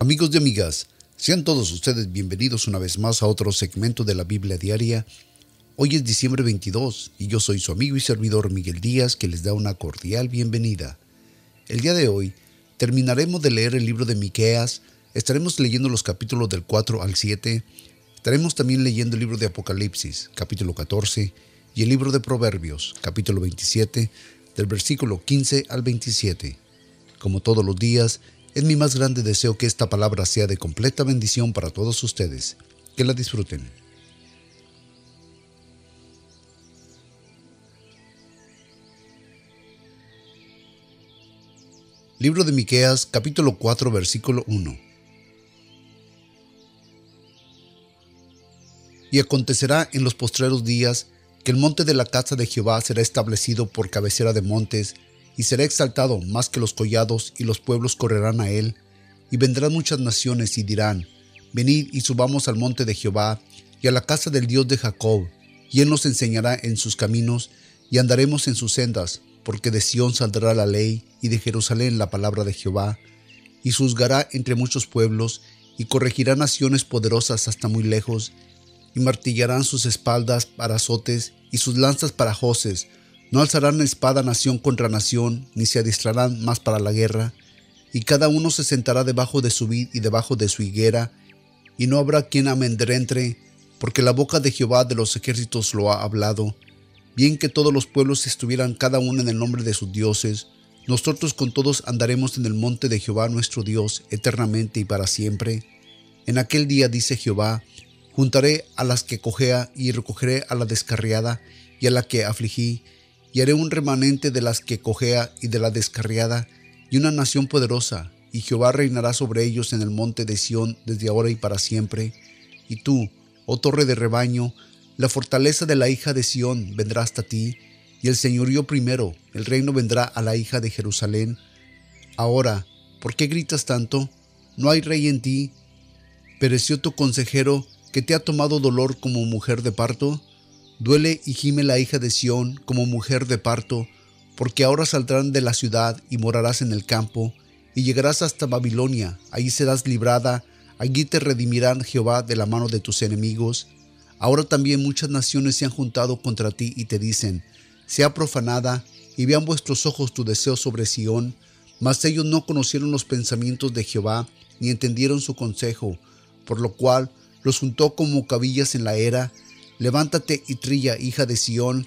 Amigos y amigas, sean todos ustedes bienvenidos una vez más a otro segmento de la Biblia Diaria. Hoy es diciembre 22 y yo soy su amigo y servidor Miguel Díaz que les da una cordial bienvenida. El día de hoy terminaremos de leer el libro de Miqueas, estaremos leyendo los capítulos del 4 al 7, estaremos también leyendo el libro de Apocalipsis, capítulo 14, y el libro de Proverbios, capítulo 27, del versículo 15 al 27. Como todos los días, es mi más grande deseo que esta palabra sea de completa bendición para todos ustedes. Que la disfruten. Libro de Miqueas, capítulo 4, versículo 1. Y acontecerá en los postreros días que el monte de la casa de Jehová será establecido por cabecera de montes y será exaltado más que los collados, y los pueblos correrán a él, y vendrán muchas naciones y dirán, Venid y subamos al monte de Jehová, y a la casa del Dios de Jacob, y él nos enseñará en sus caminos, y andaremos en sus sendas, porque de Sión saldrá la ley, y de Jerusalén la palabra de Jehová, y juzgará entre muchos pueblos, y corregirá naciones poderosas hasta muy lejos, y martillarán sus espaldas para azotes, y sus lanzas para hoces, no alzarán espada nación contra nación, ni se adiestrarán más para la guerra, y cada uno se sentará debajo de su vid y debajo de su higuera, y no habrá quien amedrente, porque la boca de Jehová de los ejércitos lo ha hablado. Bien que todos los pueblos estuvieran cada uno en el nombre de sus dioses, nosotros con todos andaremos en el monte de Jehová nuestro Dios eternamente y para siempre. En aquel día dice Jehová, juntaré a las que cojea y recogeré a la descarriada y a la que afligí, y haré un remanente de las que cojea y de la descarriada, y una nación poderosa, y Jehová reinará sobre ellos en el monte de Sión desde ahora y para siempre. Y tú, oh torre de rebaño, la fortaleza de la hija de Sión vendrá hasta ti, y el señorío primero, el reino vendrá a la hija de Jerusalén. Ahora, ¿por qué gritas tanto? ¿No hay rey en ti? ¿Pereció tu consejero que te ha tomado dolor como mujer de parto? Duele y gime la hija de Sión como mujer de parto, porque ahora saldrán de la ciudad y morarás en el campo, y llegarás hasta Babilonia, allí serás librada, allí te redimirán Jehová de la mano de tus enemigos. Ahora también muchas naciones se han juntado contra ti y te dicen, sea profanada, y vean vuestros ojos tu deseo sobre Sión, mas ellos no conocieron los pensamientos de Jehová, ni entendieron su consejo, por lo cual los juntó como cabillas en la era, Levántate y trilla, hija de Sión,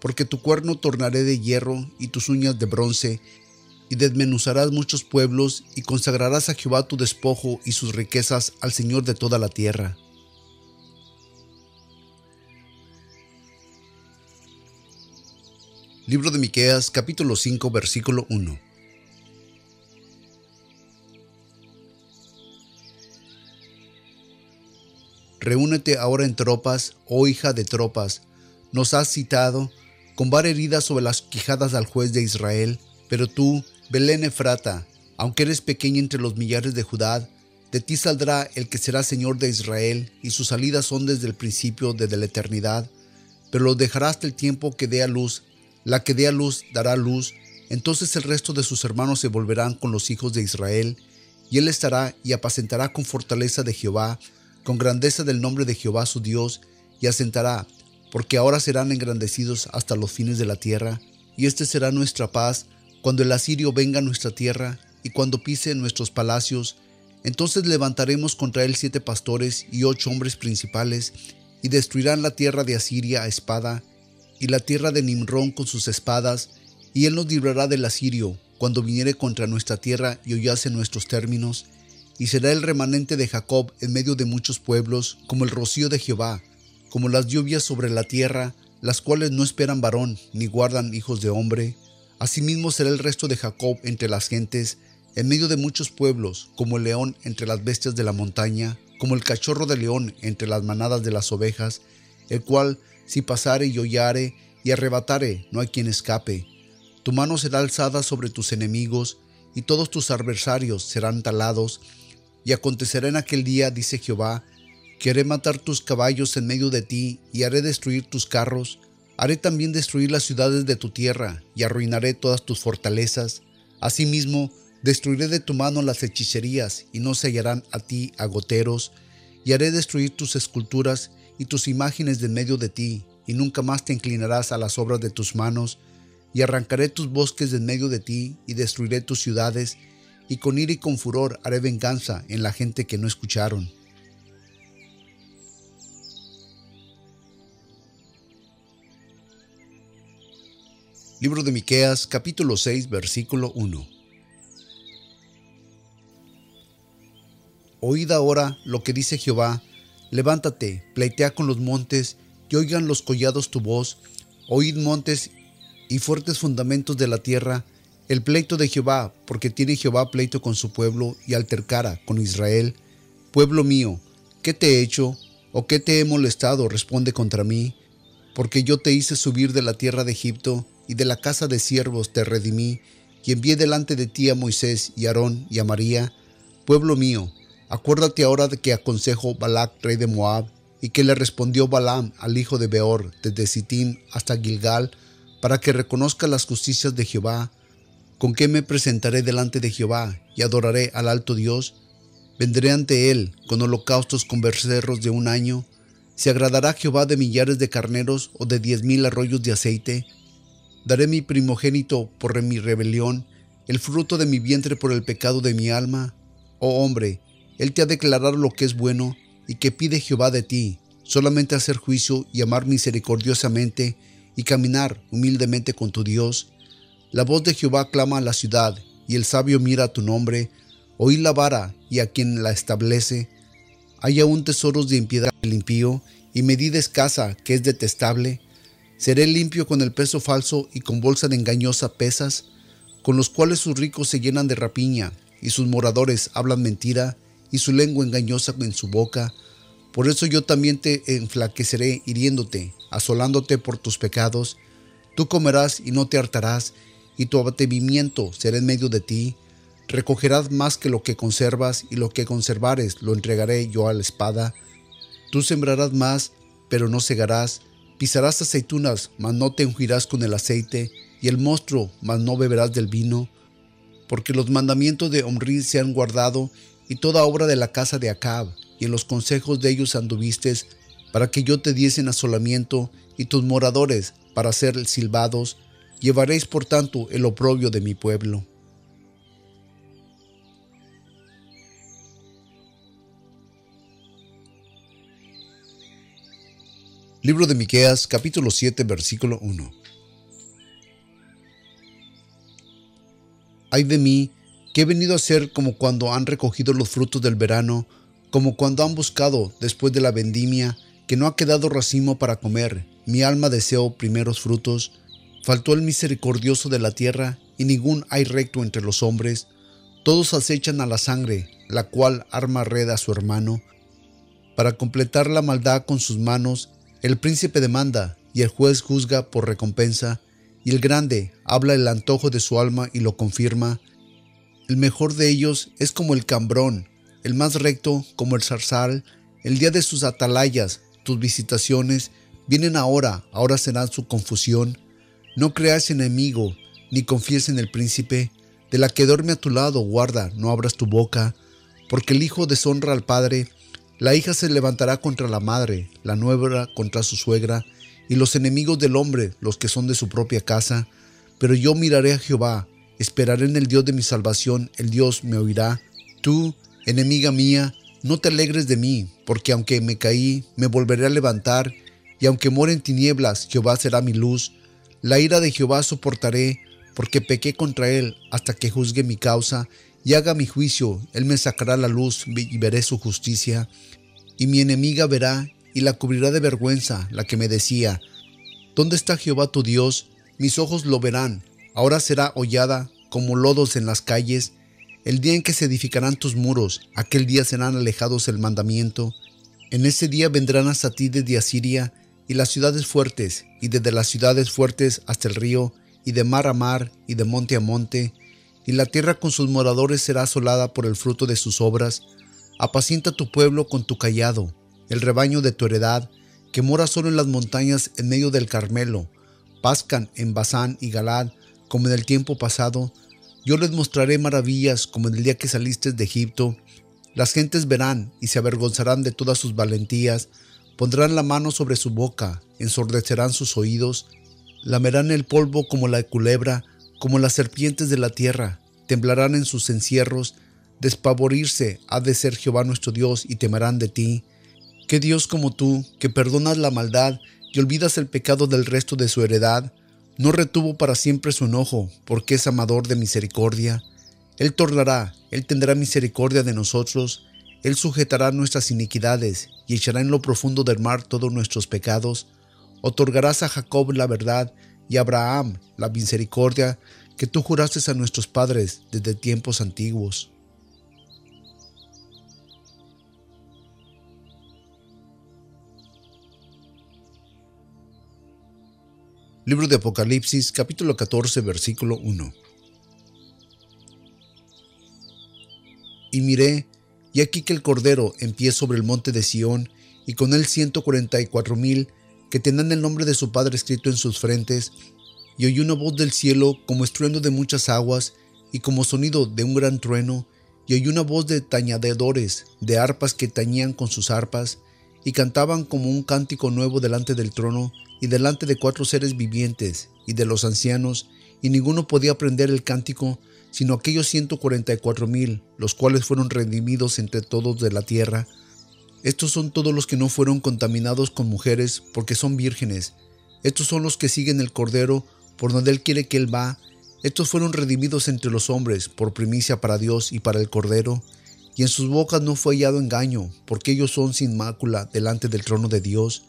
porque tu cuerno tornaré de hierro y tus uñas de bronce, y desmenuzarás muchos pueblos, y consagrarás a Jehová tu despojo y sus riquezas al Señor de toda la tierra. Libro de Miqueas, capítulo 5, versículo 1. Reúnete ahora en tropas, oh hija de tropas. Nos has citado con var heridas sobre las quijadas al juez de Israel. Pero tú, Belén Efrata, aunque eres pequeña entre los millares de Judá, de ti saldrá el que será Señor de Israel, y sus salidas son desde el principio, desde la eternidad. Pero lo dejará hasta el tiempo que dé a luz. La que dé a luz dará luz. Entonces el resto de sus hermanos se volverán con los hijos de Israel, y él estará y apacentará con fortaleza de Jehová con grandeza del nombre de Jehová su Dios, y asentará, porque ahora serán engrandecidos hasta los fines de la tierra, y este será nuestra paz cuando el asirio venga a nuestra tierra, y cuando pise nuestros palacios, entonces levantaremos contra él siete pastores y ocho hombres principales, y destruirán la tierra de Asiria a espada, y la tierra de Nimrón con sus espadas, y él nos librará del asirio, cuando viniere contra nuestra tierra y hollase nuestros términos, y será el remanente de Jacob en medio de muchos pueblos, como el rocío de Jehová, como las lluvias sobre la tierra, las cuales no esperan varón, ni guardan hijos de hombre. Asimismo será el resto de Jacob entre las gentes, en medio de muchos pueblos, como el león entre las bestias de la montaña, como el cachorro de león entre las manadas de las ovejas, el cual, si pasare y hollare y arrebatare, no hay quien escape. Tu mano será alzada sobre tus enemigos, y todos tus adversarios serán talados, y acontecerá en aquel día, dice Jehová, que haré matar tus caballos en medio de ti, y haré destruir tus carros, haré también destruir las ciudades de tu tierra, y arruinaré todas tus fortalezas. Asimismo, Destruiré de tu mano las hechicerías y no se hallarán a ti agoteros, y haré destruir tus esculturas y tus imágenes de medio de ti, y nunca más te inclinarás a las obras de tus manos, y arrancaré tus bosques de en medio de ti, y destruiré tus ciudades, y con ira y con furor haré venganza en la gente que no escucharon. Libro de Miqueas, capítulo 6, versículo 1. Oíd ahora lo que dice Jehová, levántate, pleitea con los montes, y oigan los collados tu voz, oíd montes y fuertes fundamentos de la tierra, el pleito de Jehová, porque tiene Jehová pleito con su pueblo y altercara con Israel. Pueblo mío, ¿qué te he hecho? ¿O qué te he molestado? Responde contra mí, porque yo te hice subir de la tierra de Egipto, y de la casa de siervos te redimí, y envié delante de ti a Moisés y Aarón y a María. Pueblo mío, acuérdate ahora de que aconsejo Balac, rey de Moab, y que le respondió Balaam al hijo de Beor, desde Sittim hasta Gilgal, para que reconozca las justicias de Jehová. ¿Con qué me presentaré delante de Jehová y adoraré al alto Dios? Vendré ante él con holocaustos con becerros de un año. ¿Se agradará Jehová de millares de carneros o de diez mil arroyos de aceite? Daré mi primogénito por mi rebelión, el fruto de mi vientre por el pecado de mi alma. Oh hombre, Él te ha declarado lo que es bueno y que pide Jehová de ti, solamente hacer juicio y amar misericordiosamente y caminar humildemente con tu Dios. La voz de Jehová clama a la ciudad y el sabio mira tu nombre. Oí la vara y a quien la establece. Hay aún tesoros de impiedad el impío y medida escasa que es detestable. Seré limpio con el peso falso y con bolsa de engañosa pesas, con los cuales sus ricos se llenan de rapiña, y sus moradores hablan mentira, y su lengua engañosa en su boca. Por eso yo también te enflaqueceré hiriéndote, asolándote por tus pecados. Tú comerás y no te hartarás, y tu abatimiento será en medio de ti. Recogerás más que lo que conservas, y lo que conservares lo entregaré yo a la espada. Tú sembrarás más, pero no segarás Pisarás aceitunas, mas no te ungirás con el aceite, y el monstruo, mas no beberás del vino, porque los mandamientos de Omri se han guardado, y toda obra de la casa de Acab, y en los consejos de ellos anduviste, para que yo te diesen asolamiento, y tus moradores para ser silbados, llevaréis por tanto el oprobio de mi pueblo. Libro de Miqueas, capítulo 7, versículo 1. Ay de mí, que he venido a ser como cuando han recogido los frutos del verano, como cuando han buscado después de la vendimia, que no ha quedado racimo para comer. Mi alma deseó primeros frutos. Faltó el misericordioso de la tierra, y ningún hay recto entre los hombres. Todos acechan a la sangre, la cual arma red a su hermano, para completar la maldad con sus manos el príncipe demanda y el juez juzga por recompensa, y el grande habla el antojo de su alma y lo confirma. El mejor de ellos es como el cambrón, el más recto como el zarzal, el día de sus atalayas, tus visitaciones, vienen ahora, ahora será su confusión. No creas enemigo, ni confíes en el príncipe, de la que duerme a tu lado, guarda, no abras tu boca, porque el hijo deshonra al padre, la hija se levantará contra la madre, la nuera contra su suegra, y los enemigos del hombre, los que son de su propia casa. Pero yo miraré a Jehová, esperaré en el Dios de mi salvación, el Dios me oirá. Tú, enemiga mía, no te alegres de mí, porque aunque me caí, me volveré a levantar, y aunque muera en tinieblas, Jehová será mi luz. La ira de Jehová soportaré, porque pequé contra él, hasta que juzgue mi causa y haga mi juicio, él me sacará la luz y veré su justicia. Y mi enemiga verá y la cubrirá de vergüenza, la que me decía, ¿Dónde está Jehová tu Dios? Mis ojos lo verán. Ahora será hollada como lodos en las calles. El día en que se edificarán tus muros, aquel día serán alejados el mandamiento. En ese día vendrán hasta ti desde Asiria y las ciudades fuertes, y desde las ciudades fuertes hasta el río, y de mar a mar, y de monte a monte, y la tierra con sus moradores será asolada por el fruto de sus obras. Apacienta tu pueblo con tu callado, el rebaño de tu heredad, que mora solo en las montañas en medio del Carmelo, pascan en Basán y Galad, como en el tiempo pasado. Yo les mostraré maravillas como en el día que saliste de Egipto. Las gentes verán y se avergonzarán de todas sus valentías, pondrán la mano sobre su boca, ensordecerán sus oídos, lamerán el polvo como la culebra, como las serpientes de la tierra, temblarán en sus encierros, despavorirse ha de ser Jehová nuestro Dios y temerán de ti. ¿Qué Dios como tú, que perdonas la maldad y olvidas el pecado del resto de su heredad, no retuvo para siempre su enojo, porque es amador de misericordia. Él tornará, Él tendrá misericordia de nosotros, Él sujetará nuestras iniquidades y echará en lo profundo del mar todos nuestros pecados. Otorgarás a Jacob la verdad y a Abraham la misericordia que tú juraste a nuestros padres desde tiempos antiguos. Libro de Apocalipsis capítulo 14 versículo 1. Y miré, y aquí que el Cordero en pie sobre el monte de Sión, y con él ciento cuarenta y cuatro mil, que tendrán el nombre de su Padre escrito en sus frentes, y oí una voz del cielo como estruendo de muchas aguas, y como sonido de un gran trueno, y oí una voz de tañadedores, de arpas que tañían con sus arpas, y cantaban como un cántico nuevo delante del trono, y delante de cuatro seres vivientes y de los ancianos, y ninguno podía aprender el cántico, sino aquellos ciento cuarenta y cuatro mil, los cuales fueron redimidos entre todos de la tierra. Estos son todos los que no fueron contaminados con mujeres, porque son vírgenes. Estos son los que siguen el Cordero, por donde Él quiere que Él va. Estos fueron redimidos entre los hombres, por primicia para Dios y para el Cordero. Y en sus bocas no fue hallado engaño, porque ellos son sin mácula delante del trono de Dios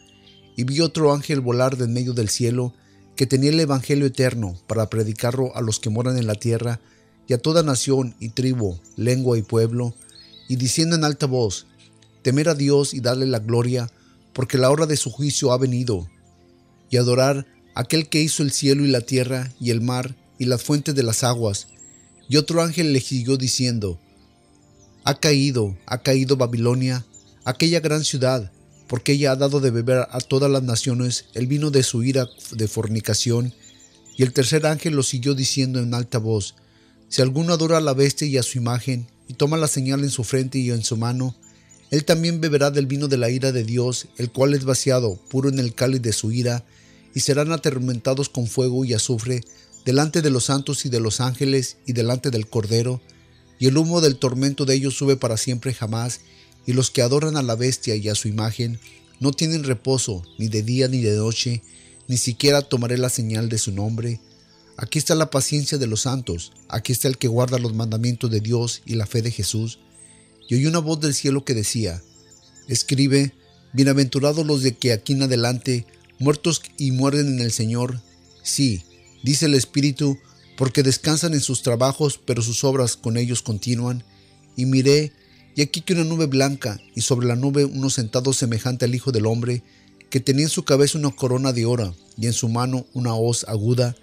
y vi otro ángel volar de en medio del cielo, que tenía el Evangelio eterno para predicarlo a los que moran en la tierra y a toda nación y tribu, lengua y pueblo, y diciendo en alta voz, temer a Dios y darle la gloria, porque la hora de su juicio ha venido, y adorar a aquel que hizo el cielo y la tierra y el mar y las fuentes de las aguas. Y otro ángel le siguió diciendo, Ha caído, ha caído Babilonia, aquella gran ciudad, porque ella ha dado de beber a todas las naciones el vino de su ira de fornicación. Y el tercer ángel lo siguió diciendo en alta voz, Si alguno adora a la bestia y a su imagen, y toma la señal en su frente y en su mano, él también beberá del vino de la ira de Dios, el cual es vaciado, puro en el cáliz de su ira, y serán atormentados con fuego y azufre, delante de los santos y de los ángeles, y delante del Cordero, y el humo del tormento de ellos sube para siempre jamás, y los que adoran a la bestia y a su imagen no tienen reposo ni de día ni de noche, ni siquiera tomaré la señal de su nombre. Aquí está la paciencia de los santos, aquí está el que guarda los mandamientos de Dios y la fe de Jesús. Y oí una voz del cielo que decía, Escribe, bienaventurados los de que aquí en adelante, muertos y mueren en el Señor. Sí, dice el Espíritu, porque descansan en sus trabajos, pero sus obras con ellos continúan. Y miré, y aquí que una nube blanca, y sobre la nube uno sentado semejante al Hijo del Hombre, que tenía en su cabeza una corona de oro, y en su mano una hoz aguda.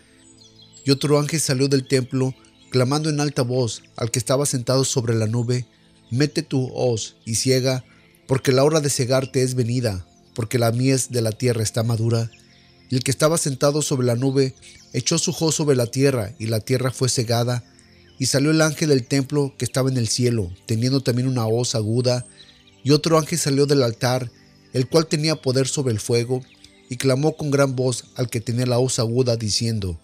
Y otro ángel salió del templo, clamando en alta voz al que estaba sentado sobre la nube, Mete tu hoz y ciega, porque la hora de cegarte es venida, porque la mies de la tierra está madura. Y el que estaba sentado sobre la nube echó su hoz sobre la tierra, y la tierra fue cegada, y salió el ángel del templo que estaba en el cielo, teniendo también una hoz aguda, y otro ángel salió del altar, el cual tenía poder sobre el fuego, y clamó con gran voz al que tenía la hoz aguda, diciendo,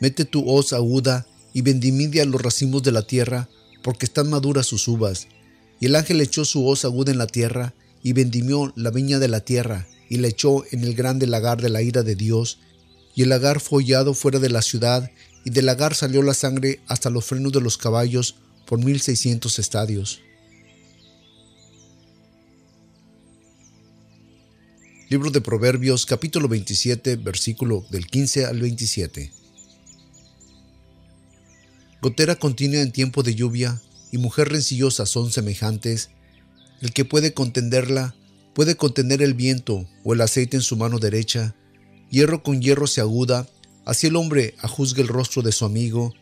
Mete tu hoz aguda y vendimidia los racimos de la tierra, porque están maduras sus uvas. Y el ángel echó su hoz aguda en la tierra, y vendimió la viña de la tierra, y la echó en el grande lagar de la ira de Dios, y el lagar fue hollado fuera de la ciudad, y del lagar salió la sangre hasta los frenos de los caballos por 1600 estadios. Libro de Proverbios capítulo 27 versículo del 15 al 27. Gotera continua en tiempo de lluvia y mujer rencillosa son semejantes. El que puede contenderla puede contener el viento o el aceite en su mano derecha. Hierro con hierro se aguda Así el hombre ajuzga el rostro de su amigo,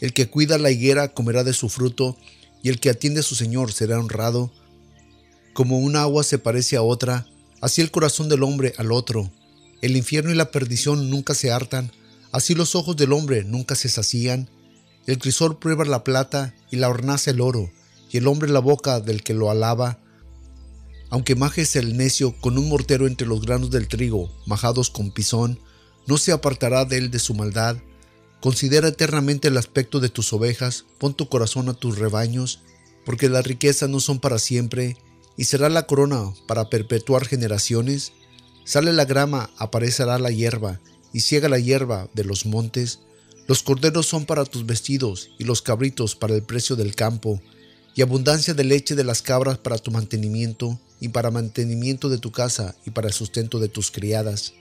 el que cuida la higuera comerá de su fruto, y el que atiende a su Señor será honrado. Como un agua se parece a otra, así el corazón del hombre al otro. El infierno y la perdición nunca se hartan, así los ojos del hombre nunca se sacían. El crisol prueba la plata y la hornaza el oro, y el hombre la boca del que lo alaba. Aunque majes el necio con un mortero entre los granos del trigo, majados con pisón, no se apartará de él de su maldad. Considera eternamente el aspecto de tus ovejas, pon tu corazón a tus rebaños, porque las riquezas no son para siempre, y será la corona para perpetuar generaciones. Sale la grama, aparecerá la hierba, y ciega la hierba de los montes. Los corderos son para tus vestidos, y los cabritos para el precio del campo, y abundancia de leche de las cabras para tu mantenimiento, y para mantenimiento de tu casa, y para el sustento de tus criadas.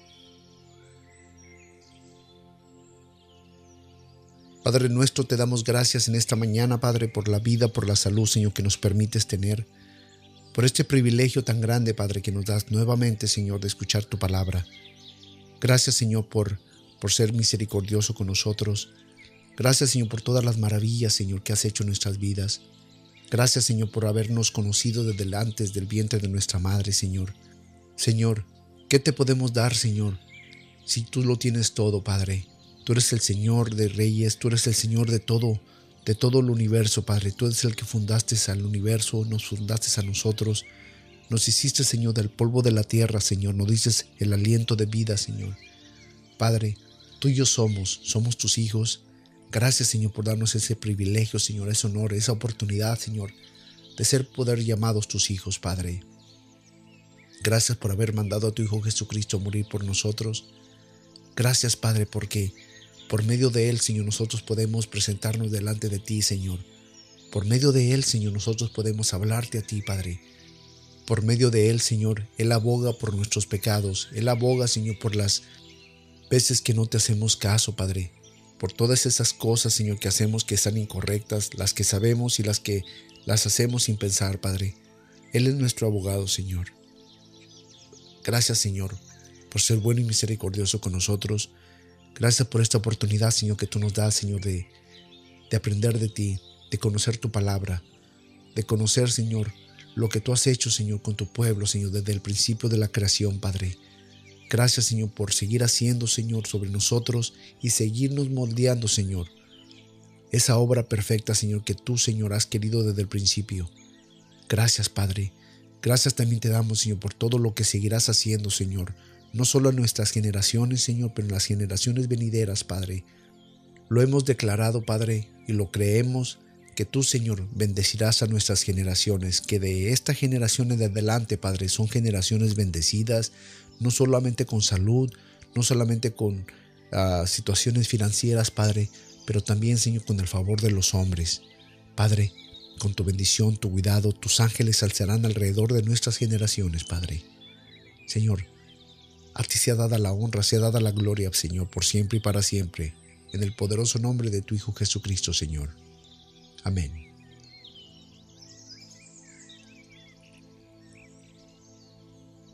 Padre nuestro, te damos gracias en esta mañana, Padre, por la vida, por la salud, Señor, que nos permites tener, por este privilegio tan grande, Padre, que nos das nuevamente, Señor, de escuchar tu palabra. Gracias, Señor, por, por ser misericordioso con nosotros. Gracias, Señor, por todas las maravillas, Señor, que has hecho en nuestras vidas. Gracias, Señor, por habernos conocido desde antes del vientre de nuestra madre, Señor. Señor, ¿qué te podemos dar, Señor, si tú lo tienes todo, Padre? Tú eres el Señor de reyes, tú eres el Señor de todo, de todo el universo, Padre. Tú eres el que fundaste al universo, nos fundaste a nosotros. Nos hiciste, Señor, del polvo de la tierra, Señor. Nos dices el aliento de vida, Señor. Padre, tú y yo somos, somos tus hijos. Gracias, Señor, por darnos ese privilegio, Señor, ese honor, esa oportunidad, Señor, de ser poder llamados tus hijos, Padre. Gracias por haber mandado a tu Hijo Jesucristo a morir por nosotros. Gracias, Padre, porque por medio de Él, Señor, nosotros podemos presentarnos delante de ti, Señor. Por medio de Él, Señor, nosotros podemos hablarte a ti, Padre. Por medio de Él, Señor, Él aboga por nuestros pecados. Él aboga, Señor, por las veces que no te hacemos caso, Padre. Por todas esas cosas, Señor, que hacemos que están incorrectas, las que sabemos y las que las hacemos sin pensar, Padre. Él es nuestro abogado, Señor. Gracias, Señor, por ser bueno y misericordioso con nosotros. Gracias por esta oportunidad, Señor, que tú nos das, Señor, de, de aprender de ti, de conocer tu palabra, de conocer, Señor, lo que tú has hecho, Señor, con tu pueblo, Señor, desde el principio de la creación, Padre. Gracias, Señor, por seguir haciendo, Señor, sobre nosotros y seguirnos moldeando, Señor. Esa obra perfecta, Señor, que tú, Señor, has querido desde el principio. Gracias, Padre. Gracias también te damos, Señor, por todo lo que seguirás haciendo, Señor no solo en nuestras generaciones, Señor, pero en las generaciones venideras, Padre. Lo hemos declarado, Padre, y lo creemos, que tú, Señor, bendecirás a nuestras generaciones, que de esta generación en adelante, Padre, son generaciones bendecidas, no solamente con salud, no solamente con ah, situaciones financieras, Padre, pero también, Señor, con el favor de los hombres. Padre, con tu bendición, tu cuidado, tus ángeles alzarán alrededor de nuestras generaciones, Padre. Señor, a ti sea dada la honra, sea dada la gloria, Señor, por siempre y para siempre, en el poderoso nombre de tu Hijo Jesucristo, Señor. Amén.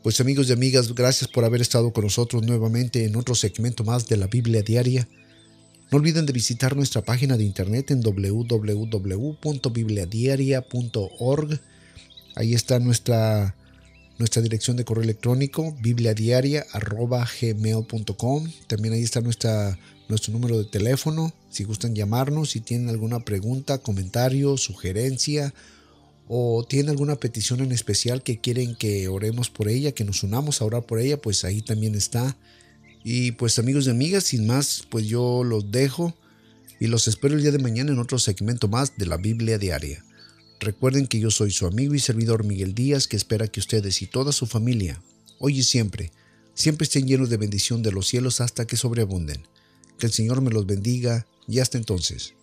Pues amigos y amigas, gracias por haber estado con nosotros nuevamente en otro segmento más de la Biblia Diaria. No olviden de visitar nuestra página de internet en www.bibliadiaria.org. Ahí está nuestra nuestra dirección de correo electrónico bibliadiaria.gmail.com. También ahí está nuestra, nuestro número de teléfono. Si gustan llamarnos, si tienen alguna pregunta, comentario, sugerencia o tienen alguna petición en especial que quieren que oremos por ella, que nos unamos a orar por ella, pues ahí también está. Y pues amigos y amigas, sin más, pues yo los dejo y los espero el día de mañana en otro segmento más de la Biblia Diaria. Recuerden que yo soy su amigo y servidor Miguel Díaz, que espera que ustedes y toda su familia, hoy y siempre, siempre estén llenos de bendición de los cielos hasta que sobreabunden. Que el Señor me los bendiga y hasta entonces.